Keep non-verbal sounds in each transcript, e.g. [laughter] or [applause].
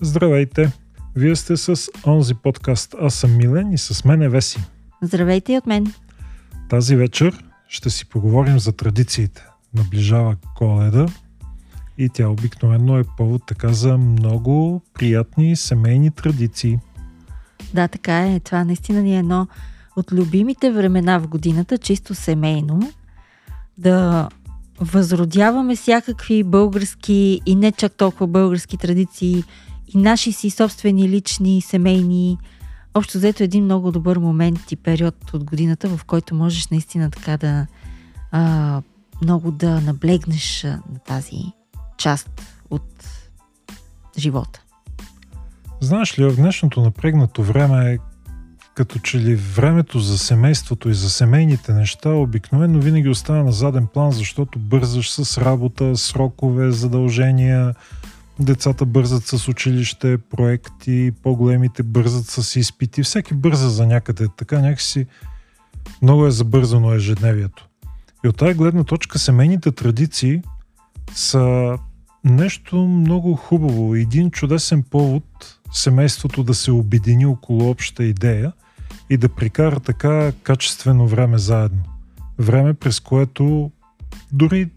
Здравейте! Вие сте с онзи подкаст Аз съм Милен и с мен е Веси. Здравейте и от мен. Тази вечер ще си поговорим за традициите. Наближава коледа и тя обикновено е повод така за много приятни семейни традиции. Да, така е. Това наистина ни е едно от любимите времена в годината, чисто семейно. Да възродяваме всякакви български и не чак толкова български традиции и наши си собствени лични, семейни. Общо взето един много добър момент и период от годината, в който можеш наистина така да а, много да наблегнеш на тази част от живота. Знаеш ли, в днешното напрегнато време е като че ли времето за семейството и за семейните неща обикновено винаги остава на заден план, защото бързаш с работа, срокове, задължения, децата бързат с училище, проекти, по-големите бързат с изпити, всеки бърза за някъде. Така някакси много е забързано ежедневието. И от тази гледна точка семейните традиции са нещо много хубаво. Един чудесен повод семейството да се обедини около обща идея и да прикара така качествено време заедно. Време, през което дори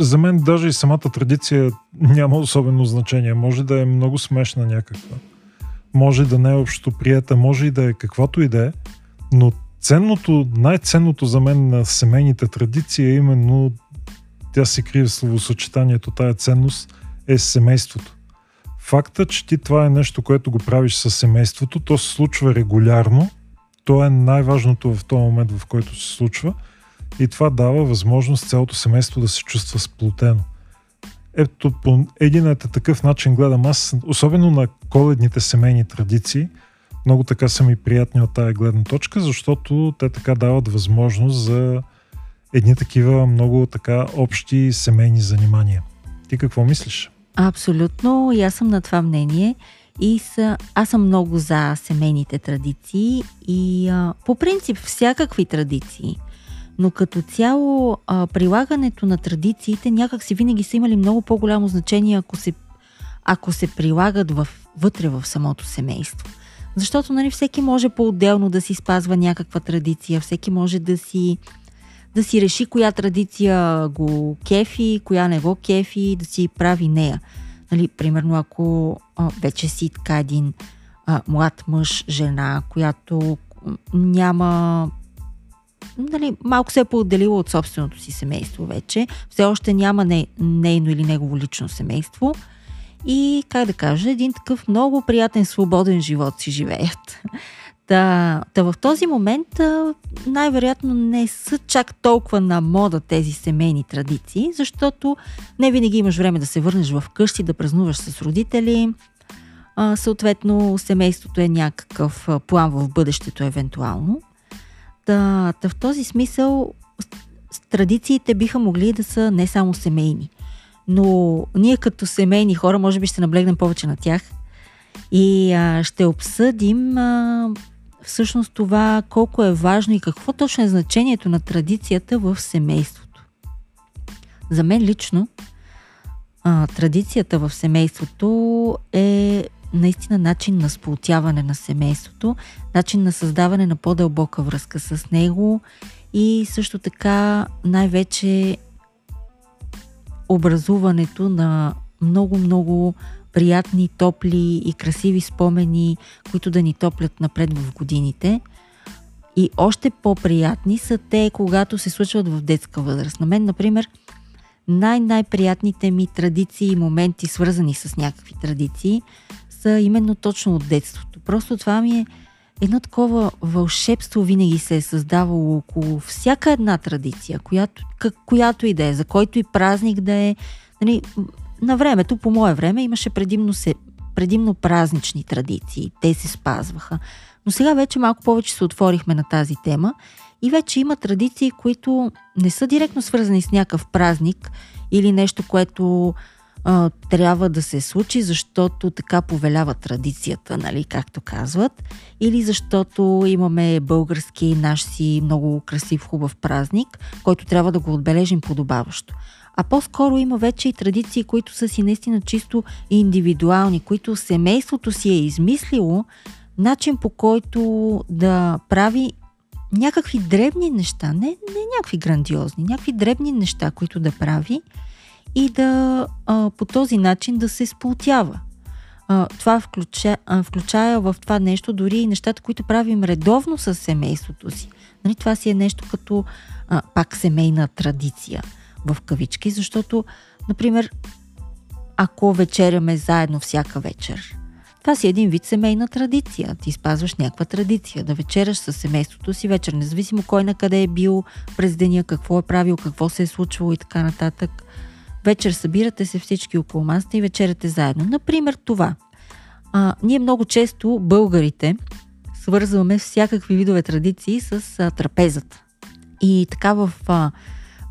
за мен даже и самата традиция няма особено значение. Може да е много смешна някаква. Може да не е общо прията, може и да е каквото и да е, но ценното, най-ценното за мен на семейните традиции е именно тя се крие в словосъчетанието, тая ценност е семейството. Факта, че ти това е нещо, което го правиш с семейството, то се случва регулярно, то е най-важното в този момент, в който се случва и това дава възможност цялото семейство да се чувства сплотено. Ето по един е такъв начин гледам аз, особено на коледните семейни традиции, много така са ми приятни от тая гледна точка, защото те така дават възможност за едни такива много така общи семейни занимания. Ти какво мислиш? Абсолютно, и аз съм на това мнение. И са, аз съм много за семейните традиции и а, по принцип всякакви традиции. Но като цяло а, прилагането на традициите някак си винаги са имали много по-голямо значение, ако се, ако се прилагат в, вътре в самото семейство. Защото нали, всеки може по-отделно да си спазва някаква традиция, всеки може да си да си реши коя традиция го кефи, коя не го кефи, да си прави нея. Нали, примерно, ако а, вече си така един а, млад мъж, жена, която няма нали, малко се е поотделила от собственото си семейство вече, все още няма не, нейно или негово лично семейство и, как да кажа, един такъв много приятен, свободен живот си живеят. Та, та в този момент най-вероятно не са чак толкова на мода тези семейни традиции, защото не винаги имаш време да се върнеш в къщи, да празнуваш с родители. А, съответно, семейството е някакъв план в бъдещето евентуално. Та, та в този смисъл традициите биха могли да са не само семейни. Но ние като семейни хора може би ще наблегнем повече на тях и а, ще обсъдим а, всъщност това колко е важно и какво точно е значението на традицията в семейството. За мен лично а, традицията в семейството е наистина начин на сполтяване на семейството, начин на създаване на по-дълбока връзка с него и също така най-вече образуването на много-много приятни, топли и красиви спомени, които да ни топлят напред в годините. И още по-приятни са те, когато се случват в детска възраст. На мен, например, най-най-приятните ми традиции и моменти, свързани с някакви традиции, са именно точно от детството. Просто това ми е едно такова вълшебство винаги се е създавало около всяка една традиция, която, как, която и да е, за който и празник да е. Нали, на времето, по мое време, имаше предимно, се, предимно празнични традиции. Те се спазваха. Но сега вече малко повече се отворихме на тази тема и вече има традиции, които не са директно свързани с някакъв празник или нещо, което а, трябва да се случи, защото така повелява традицията, нали, както казват, или защото имаме български наш си много красив, хубав празник, който трябва да го отбележим подобаващо. А по-скоро има вече и традиции, които са си наистина чисто индивидуални, които семейството си е измислило начин по който да прави някакви дребни неща, не, не някакви грандиозни, някакви дребни неща, които да прави и да а, по този начин да се сплотява. А, това включа, а, включая в това нещо дори и нещата, които правим редовно с семейството си. Нали, това си е нещо като а, пак семейна традиция в кавички, защото, например, ако вечеряме заедно всяка вечер, това си един вид семейна традиция. Ти спазваш някаква традиция, да вечераш с семейството си вечер, независимо кой на къде е бил през деня, какво е правил, какво се е случвало и така нататък. Вечер събирате се всички около масата и вечеряте заедно. Например, това. А, ние много често, българите, свързваме всякакви видове традиции с а, трапезата. И така в а,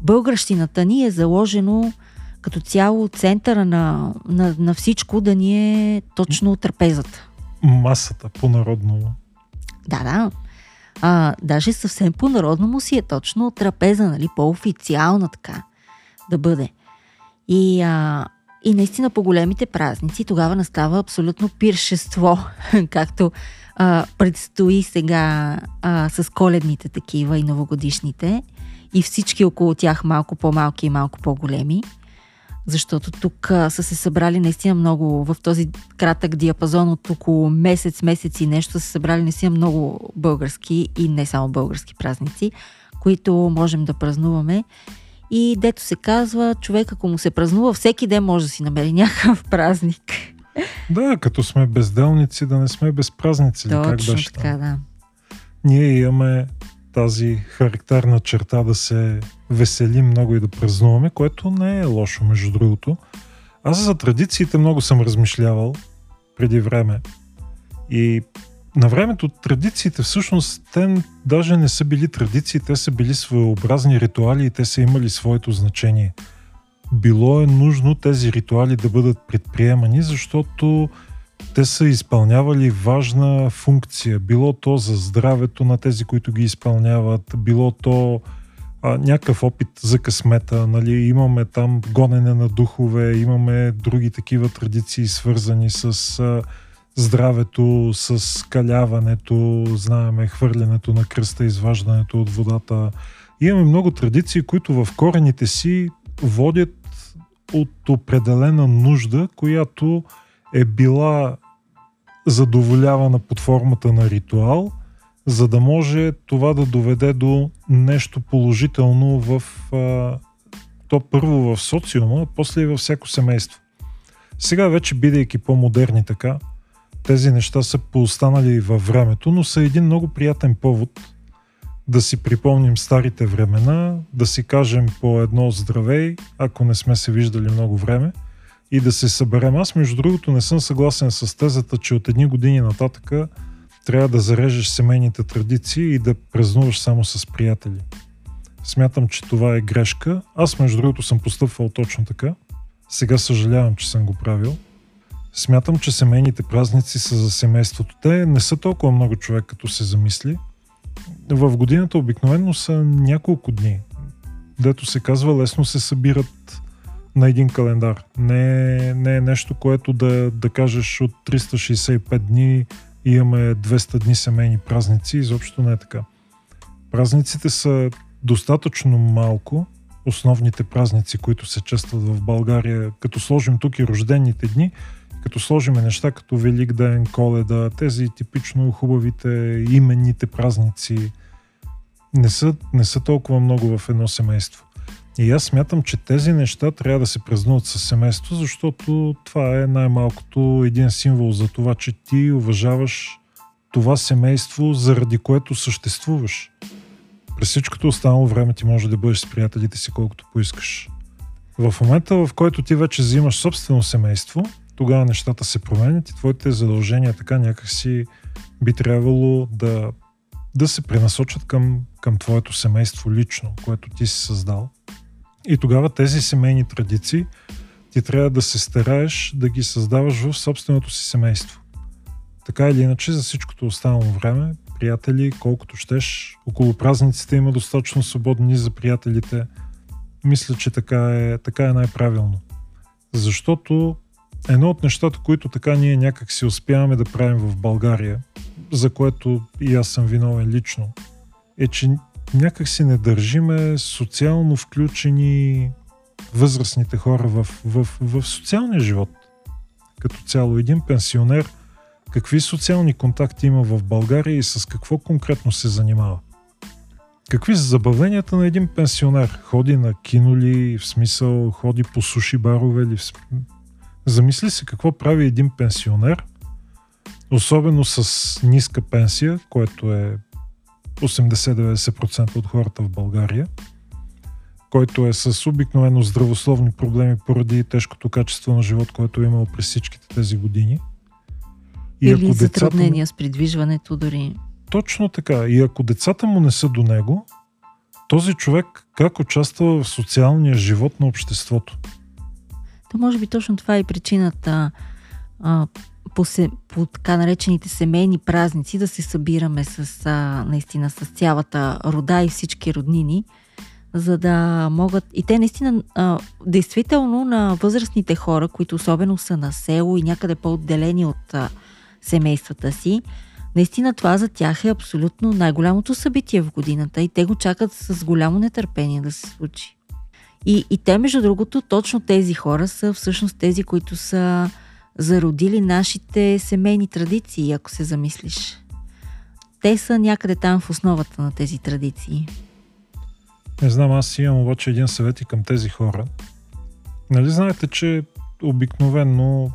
българщината ни е заложено като цяло центъра на, на, на всичко да ни е точно трапезата. Масата по-народно. Да, да. А, даже съвсем по-народно му си е точно трапеза, нали, по-официална така да бъде. И, а, и наистина по големите празници тогава настава абсолютно пиршество, [laughs] както а, предстои сега а, с коледните такива и новогодишните и всички около тях малко по-малки и малко по-големи защото тук а, са се събрали наистина много, в този кратък диапазон от около месец, месец и нещо, са събрали наистина много български и не само български празници, които можем да празнуваме. И дето се казва, човек ако му се празнува, всеки ден може да си намери някакъв [laughs] празник. Да, като сме безделници, да не сме безпразници. Точно как беше така, да. Ние имаме тази характерна черта да се веселим много и да празнуваме, което не е лошо, между другото. Аз за традициите много съм размишлявал преди време. И на времето традициите всъщност те даже не са били традиции, те са били своеобразни ритуали и те са имали своето значение. Било е нужно тези ритуали да бъдат предприемани, защото те са изпълнявали важна функция. Било то за здравето на тези, които ги изпълняват, било то а, някакъв опит за късмета. Нали? Имаме там гонене на духове, имаме други такива традиции, свързани с а, здравето, с каляването, знаеме хвърлянето на кръста, изваждането от водата. Имаме много традиции, които в корените си водят от определена нужда, която е била задоволявана под формата на ритуал, за да може това да доведе до нещо положително в то първо в социума, а после и във всяко семейство. Сега вече, бидейки по-модерни така, тези неща са поостанали във времето, но са един много приятен повод да си припомним старите времена, да си кажем по едно здравей, ако не сме се виждали много време – и да се съберем. Аз, между другото, не съм съгласен с тезата, че от едни години нататък трябва да зарежеш семейните традиции и да празнуваш само с приятели. Смятам, че това е грешка. Аз, между другото, съм постъпвал точно така. Сега съжалявам, че съм го правил. Смятам, че семейните празници са за семейството. Те не са толкова много човек, като се замисли. В годината обикновено са няколко дни. Дето се казва, лесно се събират на един календар. Не, не е нещо, което да, да кажеш от 365 дни имаме 200 дни семейни празници. Изобщо не е така. Празниците са достатъчно малко, основните празници, които се честват в България, като сложим тук и рождените дни, като сложим неща като Велик ден, Коледа, тези типично хубавите именните празници, не са, не са толкова много в едно семейство. И аз смятам, че тези неща трябва да се празнуват със семейство, защото това е най-малкото един символ за това, че ти уважаваш това семейство, заради което съществуваш. През всичкото останало време ти може да бъдеш с приятелите си колкото поискаш. В момента, в който ти вече взимаш собствено семейство, тогава нещата се променят и твоите задължения така някакси би трябвало да, да се пренасочат към, към твоето семейство лично, което ти си създал. И тогава тези семейни традиции ти трябва да се стараеш да ги създаваш в собственото си семейство. Така или иначе, за всичкото останало време, приятели, колкото щеш, около празниците има достатъчно свободни за приятелите. Мисля, че така е, така е най-правилно. Защото едно от нещата, които така ние някак си успяваме да правим в България, за което и аз съм виновен лично, е, че някак си не държиме социално включени възрастните хора в, в, в социалния живот. Като цяло един пенсионер, какви социални контакти има в България и с какво конкретно се занимава? Какви са забавленията на един пенсионер? Ходи на кино ли, в смисъл ходи по суши барове ли? Замисли се какво прави един пенсионер, особено с ниска пенсия, което е 80-90% от хората в България, който е с обикновено здравословни проблеми поради тежкото качество на живот, който е имал през всичките тези години. И Или ако затруднения му... с придвижването дори. Точно така. И ако децата му не са до него, този човек как участва в социалния живот на обществото? То може би точно това е причината а, по, се, по така наречените семейни празници да се събираме с, а, наистина с цялата рода и всички роднини, за да могат... И те наистина, а, действително на възрастните хора, които особено са на село и някъде по-отделени от а, семействата си, наистина това за тях е абсолютно най-голямото събитие в годината и те го чакат с голямо нетърпение да се случи. И, и те, между другото, точно тези хора са всъщност тези, които са зародили нашите семейни традиции, ако се замислиш. Те са някъде там в основата на тези традиции. Не знам, аз имам обаче един съвет и към тези хора. Нали знаете, че обикновенно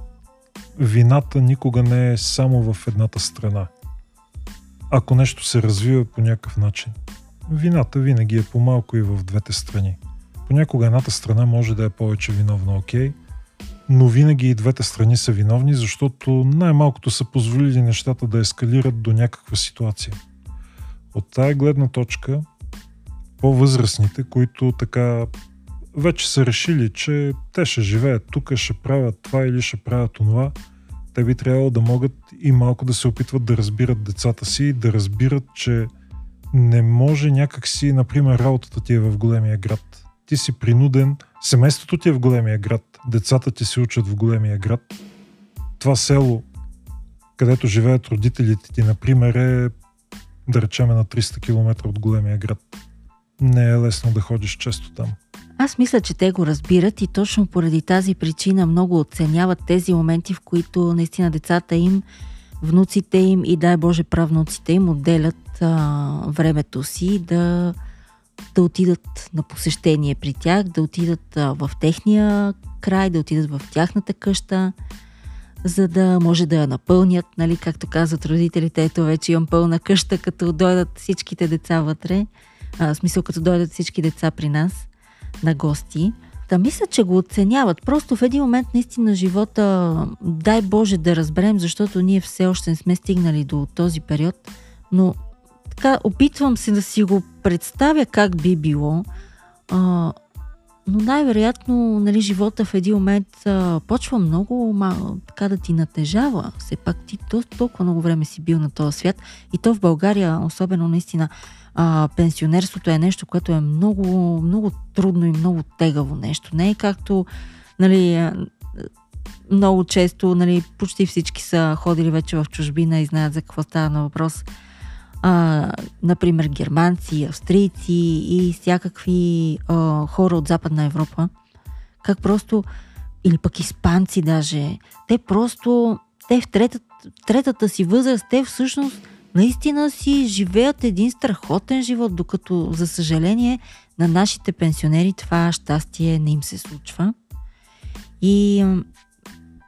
вината никога не е само в едната страна. Ако нещо се развива по някакъв начин. Вината винаги е по-малко и в двете страни. Понякога едната страна може да е повече виновна, окей, но винаги и двете страни са виновни, защото най-малкото са позволили нещата да ескалират до някаква ситуация. От тая гледна точка, по-възрастните, които така вече са решили, че те ще живеят тук, ще правят това или ще правят това, те би трябвало да могат и малко да се опитват да разбират децата си, да разбират, че не може някакси, например, работата ти е в големия град. Ти си принуден, семейството ти е в големия град, децата ти се учат в големия град. Това село, където живеят родителите ти, например, е да речеме на 300 км от големия град. Не е лесно да ходиш често там. Аз мисля, че те го разбират и точно поради тази причина много оценяват тези моменти, в които наистина децата им, внуците им и дай Боже правнуците им отделят а, времето си да, да отидат на посещение при тях, да отидат в техния край, да отидат в тяхната къща, за да може да я напълнят, нали, както казват родителите, ето вече имам пълна къща, като дойдат всичките деца вътре, а, в смисъл като дойдат всички деца при нас на гости. Да мисля, че го оценяват. Просто в един момент наистина живота, дай Боже да разберем, защото ние все още не сме стигнали до този период, но така опитвам се да си го представя как би било. А, но най-вероятно нали, живота в един момент а, почва много ма, така да ти натежава. Все пак ти толкова много време си бил на този свят и то в България, особено наистина, а, пенсионерството е нещо, което е много, много трудно и много тегаво нещо. Не е както нали, много често, нали, почти всички са ходили вече в чужбина и знаят за какво става на въпрос а, например, германци, австрийци и всякакви а, хора от Западна Европа, как просто, или пък испанци даже, те просто, те в третата, третата си възраст, те всъщност наистина си живеят един страхотен живот, докато, за съжаление, на нашите пенсионери това щастие не им се случва. И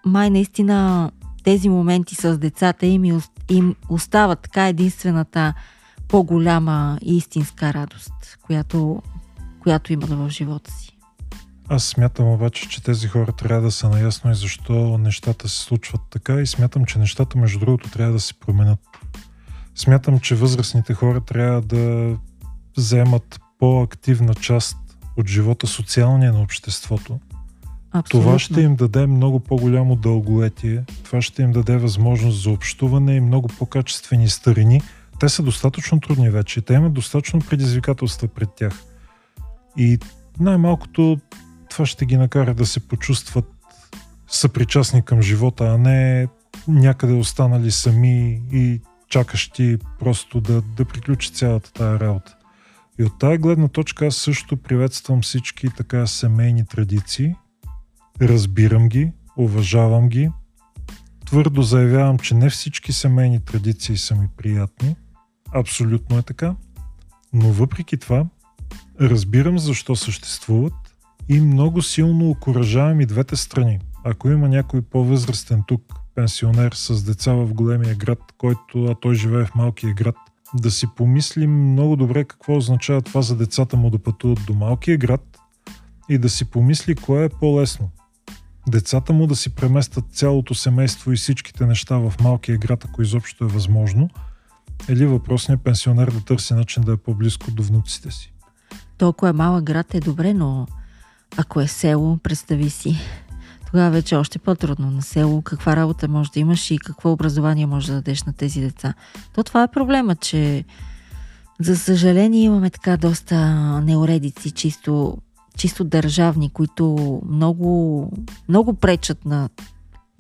май наистина тези моменти с децата им и им остава така единствената по-голяма и истинска радост, която, която имат в живота си. Аз смятам обаче, че тези хора трябва да са наясно и защо нещата се случват така и смятам, че нещата между другото трябва да се променят. Смятам, че възрастните хора трябва да вземат по-активна част от живота социалния на обществото, Абсолютно. Това ще им даде много по-голямо дълголетие, това ще им даде възможност за общуване и много по-качествени старини. Те са достатъчно трудни вече, те имат достатъчно предизвикателства пред тях. И най-малкото това ще ги накара да се почувстват съпричастни към живота, а не някъде останали сами и чакащи просто да, да приключи цялата тая работа. И от тая гледна точка аз също приветствам всички така семейни традиции. Разбирам ги, уважавам ги. Твърдо заявявам, че не всички семейни традиции са ми приятни. Абсолютно е така. Но въпреки това, разбирам защо съществуват и много силно окоръжавам и двете страни. Ако има някой по-възрастен тук, пенсионер с деца в големия град, който, а той живее в малкия град, да си помислим много добре какво означава това за децата му да пътуват до малкия град и да си помисли кое е по-лесно. Децата му да си преместят цялото семейство и всичките неща в малкия град, ако изобщо е възможно, или въпросният пенсионер да търси начин да е по-близко до внуците си. Толкова е малък град е добре, но ако е село, представи си. Тогава вече е още по-трудно на село, каква работа може да имаш и какво образование може да дадеш на тези деца. То това е проблема, че за съжаление имаме така доста неуредици, чисто, чисто държавни, които много, много пречат на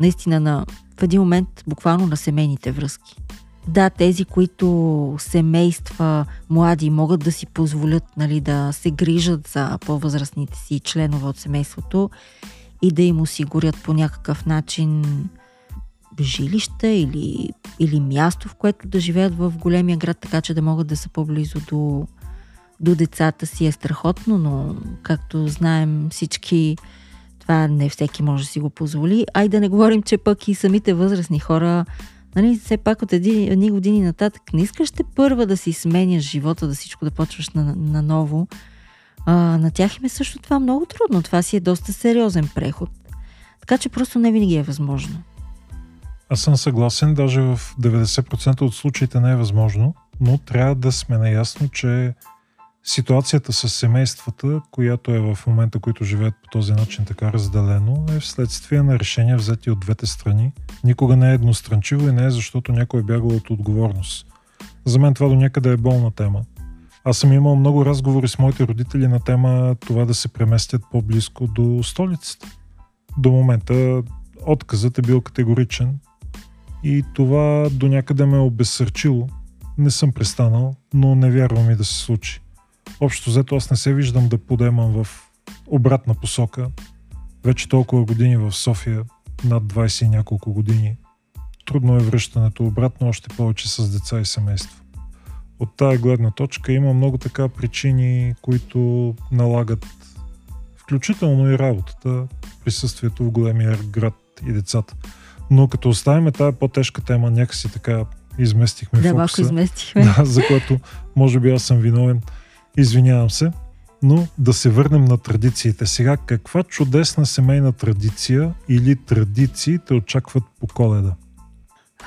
наистина на, в един момент буквално на семейните връзки. Да, тези, които семейства млади могат да си позволят нали, да се грижат за по-възрастните си членове от семейството и да им осигурят по някакъв начин жилище или, или място, в което да живеят в големия град, така че да могат да са по-близо до, до децата си е страхотно, но както знаем всички, това не всеки може да си го позволи. Ай да не говорим, че пък и самите възрастни хора, нали, все пак от едни, едни години нататък, не искаш те първа да си сменяш живота, да всичко да почваш на, на ново. А, на тях им е също това много трудно. Това си е доста сериозен преход. Така че просто не винаги е възможно. Аз съм съгласен, даже в 90% от случаите не е възможно, но трябва да сме наясно, че ситуацията с семействата, която е в момента, които живеят по този начин така разделено, е вследствие на решения взети от двете страни. Никога не е едностранчиво и не е защото някой е бягал от отговорност. За мен това до някъде е болна тема. Аз съм имал много разговори с моите родители на тема това да се преместят по-близко до столицата. До момента отказът е бил категоричен и това до някъде ме е обезсърчило. Не съм престанал, но не вярвам и да се случи. Общо взето аз не се виждам да подемам в обратна посока. Вече толкова години в София, над 20 и няколко години. Трудно е връщането обратно, още повече с деца и семейство от тая гледна точка има много така причини, които налагат включително и работата, присъствието в големия град и децата. Но като оставим тая по-тежка тема, някакси така изместихме да, фокуса. Да, изместихме. [laughs] Да, за което може би аз съм виновен. Извинявам се. Но да се върнем на традициите. Сега, каква чудесна семейна традиция или традиции те очакват по коледа?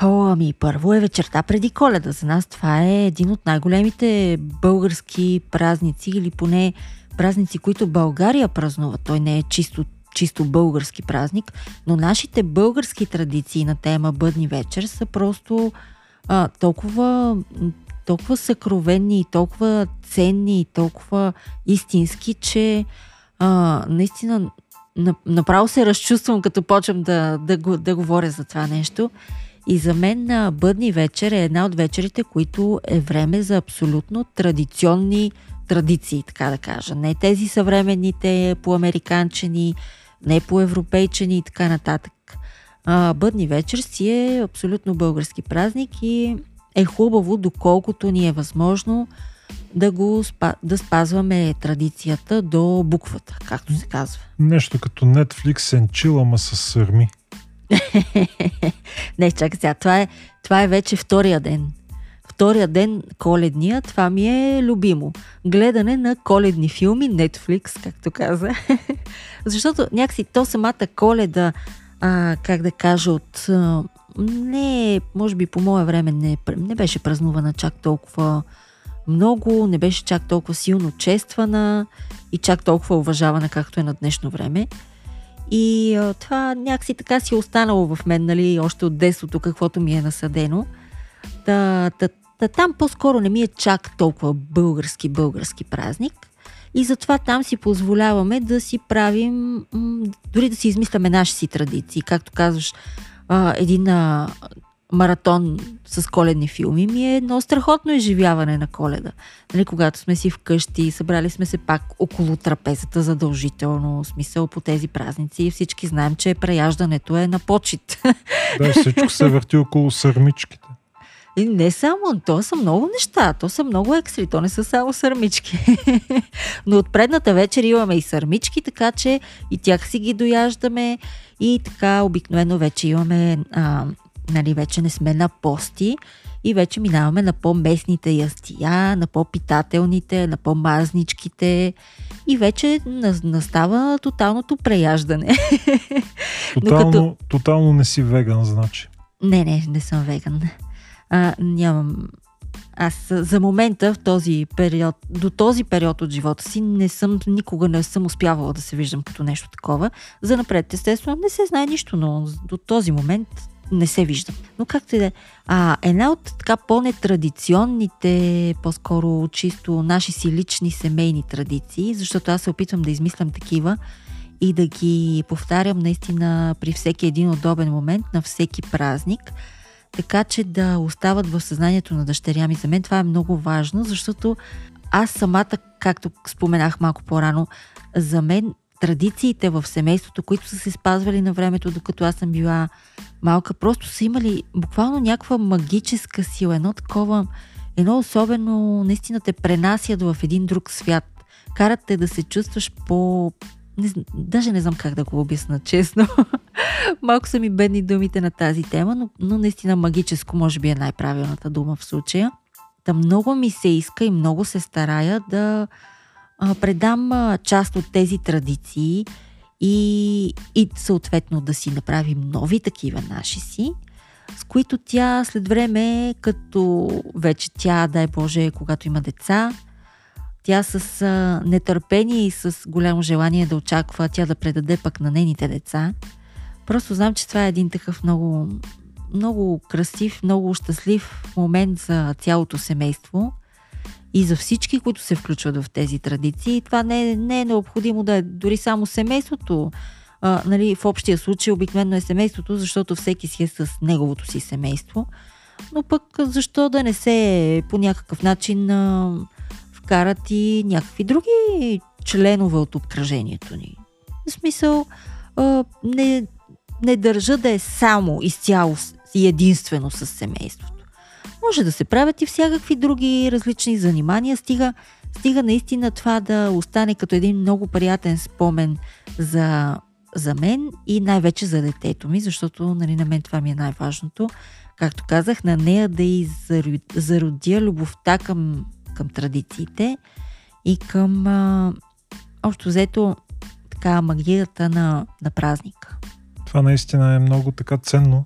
О, ами първо е вечерта преди коледа. За нас това е един от най-големите български празници или поне празници, които България празнува. Той не е чисто, чисто български празник, но нашите български традиции на тема Бъдни вечер са просто а, толкова, толкова съкровенни, толкова ценни и толкова истински, че а, наистина направо се разчувствам, като почвам да, да, да говоря за това нещо. И за мен на Бъдни вечер е една от вечерите, които е време за абсолютно традиционни традиции, така да кажа. Не тези съвременните по-американчени, не по-европейчени и така нататък. А, Бъдни вечер си е абсолютно български празник и е хубаво, доколкото ни е възможно, да, го, да спазваме традицията до буквата, както се казва. Нещо като Netflix and chill, ама с сърми. [laughs] не, чакай сега. Това е, това е вече втория ден. Втория ден, коледния, това ми е любимо. Гледане на коледни филми, Netflix, както каза. [laughs] Защото някакси то самата коледа, а, как да кажа, от... А, не, може би по мое време не, не беше празнувана чак толкова много, не беше чак толкова силно чествана и чак толкова уважавана, както е на днешно време. И това някакси така си е останало в мен, нали, още от детството, каквото ми е насъдено. Та, та, та, там по-скоро не ми е чак толкова български, български празник. И затова там си позволяваме да си правим, дори да си измисляме наши си традиции. Както казваш, един маратон с коледни филми ми е едно страхотно изживяване на коледа. Нали, когато сме си вкъщи, събрали сме се пак около трапезата задължително, смисъл по тези празници и всички знаем, че преяждането е на почет. Да, всичко се върти около сърмичките. И не само, то са много неща, то са много екстри, то не са само сърмички. [laughs] Но от предната вечер имаме и сърмички, така че и тях си ги дояждаме и така обикновено вече имаме а, нали, вече не сме на пости и вече минаваме на по-местните ястия, на по-питателните, на по-мазничките и вече настава тоталното преяждане. [laughs] Тотално, като... тотално не си веган, значи. Не, не, не съм веган. А, нямам. Аз за момента в този период, до този период от живота си не съм, никога не съм успявала да се виждам като нещо такова. За напред, естествено, не се знае нищо, но до този момент не се виждам. Но както и да е. Една от така по-нетрадиционните, по-скоро чисто наши си лични семейни традиции, защото аз се опитвам да измислям такива и да ги повтарям наистина при всеки един удобен момент, на всеки празник, така че да остават в съзнанието на дъщеря ми. За мен това е много важно, защото аз самата, както споменах малко по-рано, за мен традициите в семейството, които са се спазвали на времето, докато аз съм била малка, просто са имали буквално някаква магическа сила, едно такова, едно особено, наистина те пренасят в един друг свят. Карат те да се чувстваш по... Не, даже не знам как да го обясна, честно. [laughs] Малко са ми бедни думите на тази тема, но, но наистина магическо може би е най-правилната дума в случая. Та много ми се иска и много се старая да, а, предам а, част от тези традиции и, и съответно да си направим нови такива наши си, с които тя след време, като вече тя, дай Боже, когато има деца, тя с а, нетърпение и с голямо желание да очаква тя да предаде пък на нейните деца. Просто знам, че това е един такъв много, много красив, много щастлив момент за цялото семейство – и за всички, които се включват в тези традиции. Това не е, не е необходимо да е дори само семейството. А, нали, в общия случай обикновено е семейството, защото всеки си е с неговото си семейство. Но пък защо да не се по някакъв начин а, вкарат и някакви други членове от обкръжението ни? В смисъл, не, не държа да е само изцяло и единствено с семейството. Може да се правят и всякакви други различни занимания, стига, стига наистина това да остане като един много приятен спомен за, за мен и най-вече за детето ми, защото нали, на мен това ми е най-важното. Както казах, на нея да и зародя любовта към, към традициите и към а, общо взето така магията на, на празника. Това наистина е много така ценно.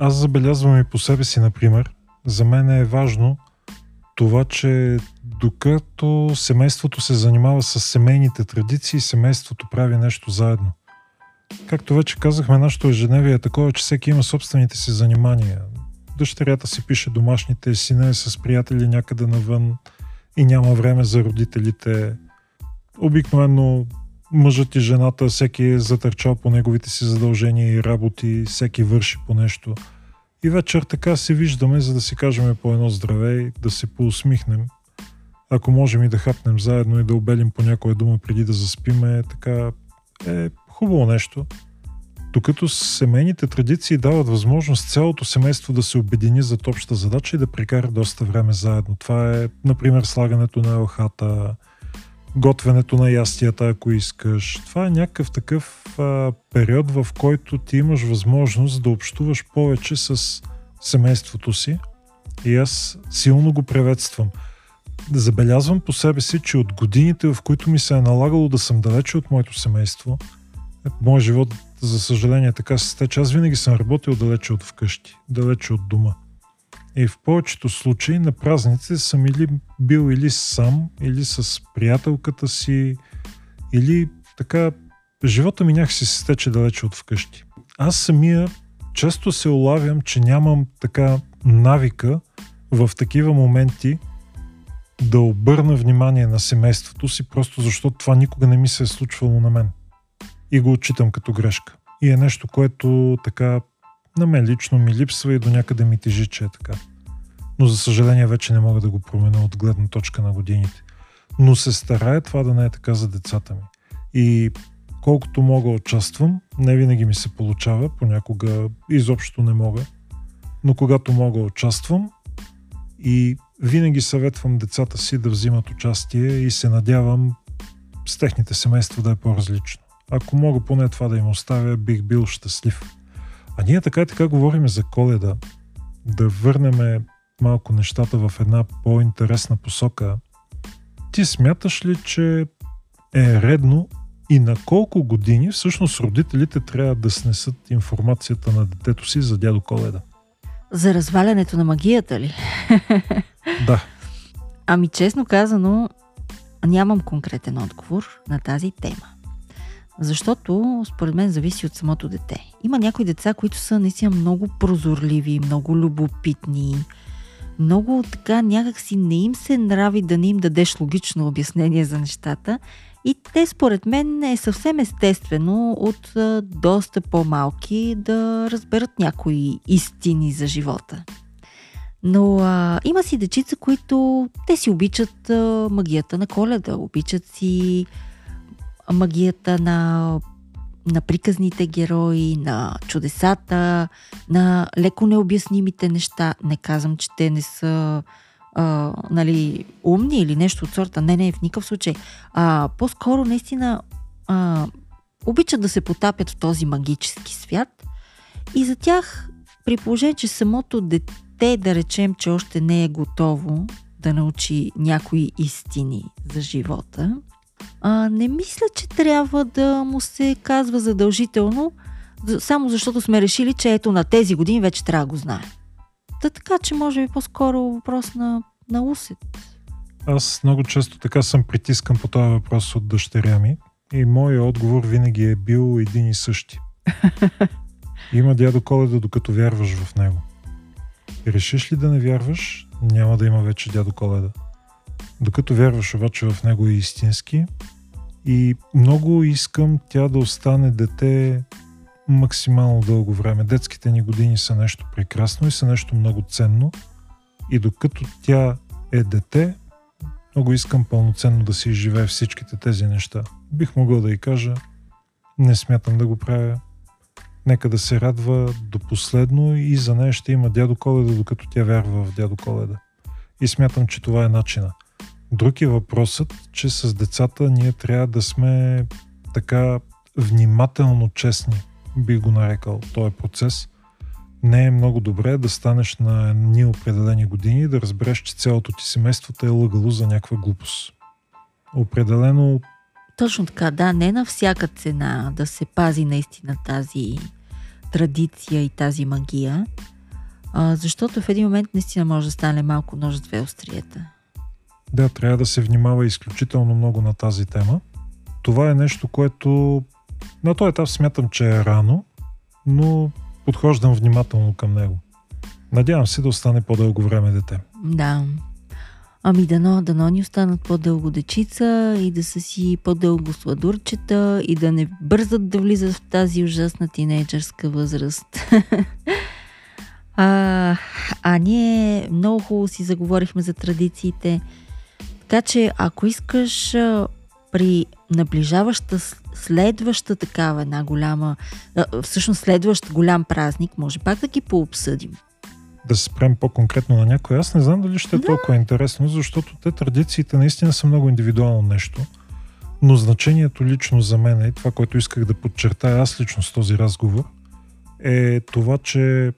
Аз забелязвам и по себе си, например, за мен е важно това, че докато семейството се занимава с семейните традиции, семейството прави нещо заедно. Както вече казахме, нашето ежедневие е такова, че всеки има собствените си занимания. Дъщерята си пише домашните, сина е с приятели някъде навън и няма време за родителите. Обикновено мъжът и жената, всеки е затърчал по неговите си задължения и работи, всеки върши по нещо – и вечер така се виждаме, за да си кажем по едно здравей, да се поусмихнем. Ако можем и да хапнем заедно и да обелим по някоя дума преди да заспиме, така е хубаво нещо. Докато семейните традиции дават възможност цялото семейство да се обедини за обща задача и да прекара доста време заедно. Това е, например, слагането на елхата, готвенето на ястията, ако искаш. Това е някакъв такъв а, период, в който ти имаш възможност да общуваш повече с семейството си и аз силно го приветствам. Забелязвам по себе си, че от годините, в които ми се е налагало да съм далече от моето семейство, моят живот, за съжаление, така се стече. Аз винаги съм работил далече от вкъщи, далече от дома. И в повечето случаи на празниците съм или бил или сам, или с приятелката си, или така живота ми някакси се стече далече от вкъщи. Аз самия често се улавям, че нямам така навика в такива моменти да обърна внимание на семейството си, просто защото това никога не ми се е случвало на мен. И го отчитам като грешка. И е нещо, което така на мен лично ми липсва и до някъде ми тежи, че е така. Но за съжаление вече не мога да го променя от гледна точка на годините. Но се старая това да не е така за децата ми. И колкото мога участвам, не винаги ми се получава, понякога изобщо не мога. Но когато мога участвам и винаги съветвам децата си да взимат участие и се надявам с техните семейства да е по-различно. Ако мога поне това да им оставя, бих бил щастлив. А ние така и така говорим за коледа. Да върнем малко нещата в една по-интересна посока. Ти смяташ ли, че е редно и на колко години всъщност родителите трябва да снесат информацията на детето си за дядо Коледа? За развалянето на магията ли? [laughs] Да. Ами честно казано, нямам конкретен отговор на тази тема. Защото, според мен, зависи от самото дете. Има някои деца, които са наистина много прозорливи, много любопитни, много така някакси не им се нрави да не им дадеш логично обяснение за нещата. И те, според мен, е съвсем естествено от доста по-малки да разберат някои истини за живота. Но а, има си дечица, които те си обичат а, магията на коледа, обичат си магията на, на приказните герои, на чудесата, на леко необяснимите неща. Не казвам, че те не са а, нали, умни или нещо от сорта. Не, не, в никакъв случай. А, по-скоро наистина а, обичат да се потапят в този магически свят и за тях, при положение, че самото дете, да речем, че още не е готово да научи някои истини за живота, а, не мисля, че трябва да му се казва задължително, само защото сме решили, че ето на тези години вече трябва да го знае. Та така, че може би по-скоро въпрос на, на усет. Аз много често така съм притискан по този въпрос от дъщеря ми и моят отговор винаги е бил един и същи. [laughs] Има дядо Коледа, докато вярваш в него. Решиш ли да не вярваш, няма да има вече дядо Коледа. Докато вярваш обаче в него е истински и много искам тя да остане дете максимално дълго време. Детските ни години са нещо прекрасно и са нещо много ценно. И докато тя е дете, много искам пълноценно да си изживее всичките тези неща. Бих могъл да й кажа, не смятам да го правя. Нека да се радва до последно и за нея ще има дядо Коледа, докато тя вярва в дядо Коледа. И смятам, че това е начина. Друг е въпросът, че с децата ние трябва да сме така внимателно честни би го нарекал този процес, не е много добре да станеш на ни определени години и да разбереш, че цялото ти семейство е лъгало за някаква глупост. Определено. Точно така, да, не на всяка цена да се пази наистина тази традиция и тази магия, а, защото в един момент наистина може да стане малко нож с две острията. Да, трябва да се внимава изключително много на тази тема. Това е нещо, което на този етап смятам, че е рано, но подхождам внимателно към него. Надявам се да остане по-дълго време дете. Да. Ами дано, дано ни останат по-дълго дечица и да са си по-дълго сладурчета и да не бързат да влизат в тази ужасна тинейджърска възраст. [laughs] а, а ние много хубаво си заговорихме за традициите. Така че ако искаш при наближаваща следваща такава една голяма, всъщност следващ голям празник, може пак да ги пообсъдим. Да се спрем по-конкретно на някой. Аз не знам дали ще е да. толкова интересно, защото те традициите наистина са много индивидуално нещо. Но значението лично за мен и това, което исках да подчертая аз лично с този разговор, е това, че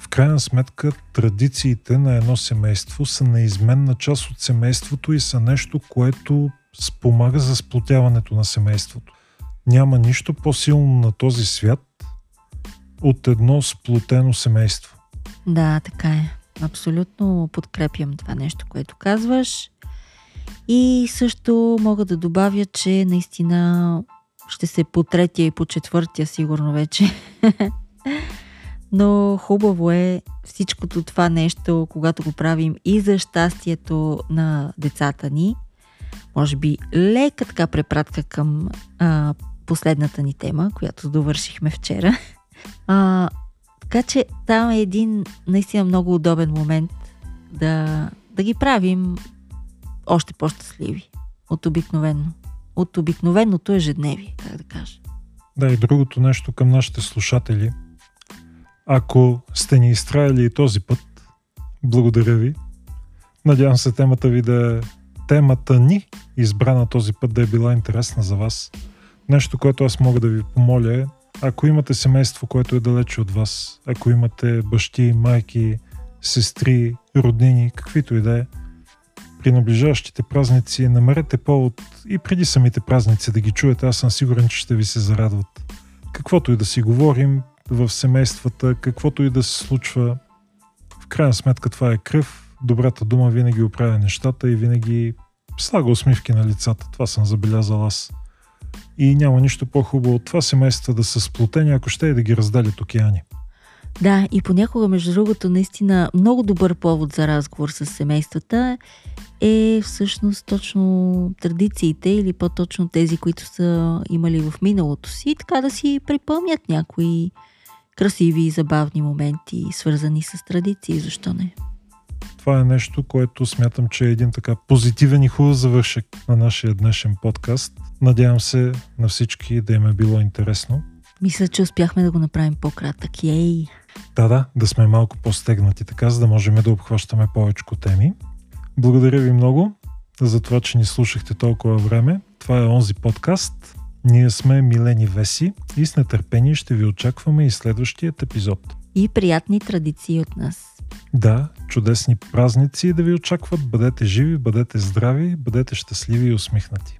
в крайна сметка традициите на едно семейство са неизменна част от семейството и са нещо, което спомага за сплотяването на семейството. Няма нищо по-силно на този свят от едно сплотено семейство. Да, така е. Абсолютно подкрепям това нещо, което казваш. И също мога да добавя, че наистина ще се по третия и по четвъртия сигурно вече. [laughs] Но хубаво е всичкото това нещо, когато го правим и за щастието на децата ни. Може би лека така препратка към а, последната ни тема, която довършихме вчера. А, така че там е един наистина много удобен момент да, да ги правим още по-щастливи от обикновено. От обикновеното ежедневие, как да кажа. Да, и другото нещо към нашите слушатели. Ако сте ни изтраили и този път, благодаря ви. Надявам се темата ви да е темата ни, избрана този път да е била интересна за вас. Нещо, което аз мога да ви помоля е, ако имате семейство, което е далече от вас, ако имате бащи, майки, сестри, роднини, каквито и да е, при наближаващите празници намерете повод и преди самите празници да ги чуете. Аз съм сигурен, че ще ви се зарадват. Каквото и да си говорим в семействата, каквото и да се случва, в крайна сметка това е кръв. Добрата дума винаги оправя нещата и винаги слага усмивки на лицата. Това съм забелязал аз. И няма нищо по-хубаво от това семейства да са сплотени, ако ще и да ги разделят океани. Да, и понякога, между другото, наистина много добър повод за разговор с семействата е всъщност точно традициите или по-точно тези, които са имали в миналото си, така да си припомнят някои красиви и забавни моменти, свързани с традиции, защо не? Това е нещо, което смятам, че е един така позитивен и хубав завършек на нашия днешен подкаст. Надявам се на всички да им е било интересно. Мисля, че успяхме да го направим по-кратък. Ей! Да, да, да сме малко по-стегнати, така за да можем да обхващаме повече теми. Благодаря ви много за това, че ни слушахте толкова време. Това е онзи подкаст. Ние сме Милени Веси и с нетърпение ще ви очакваме и следващият епизод. И приятни традиции от нас. Да, чудесни празници да ви очакват. Бъдете живи, бъдете здрави, бъдете щастливи и усмихнати.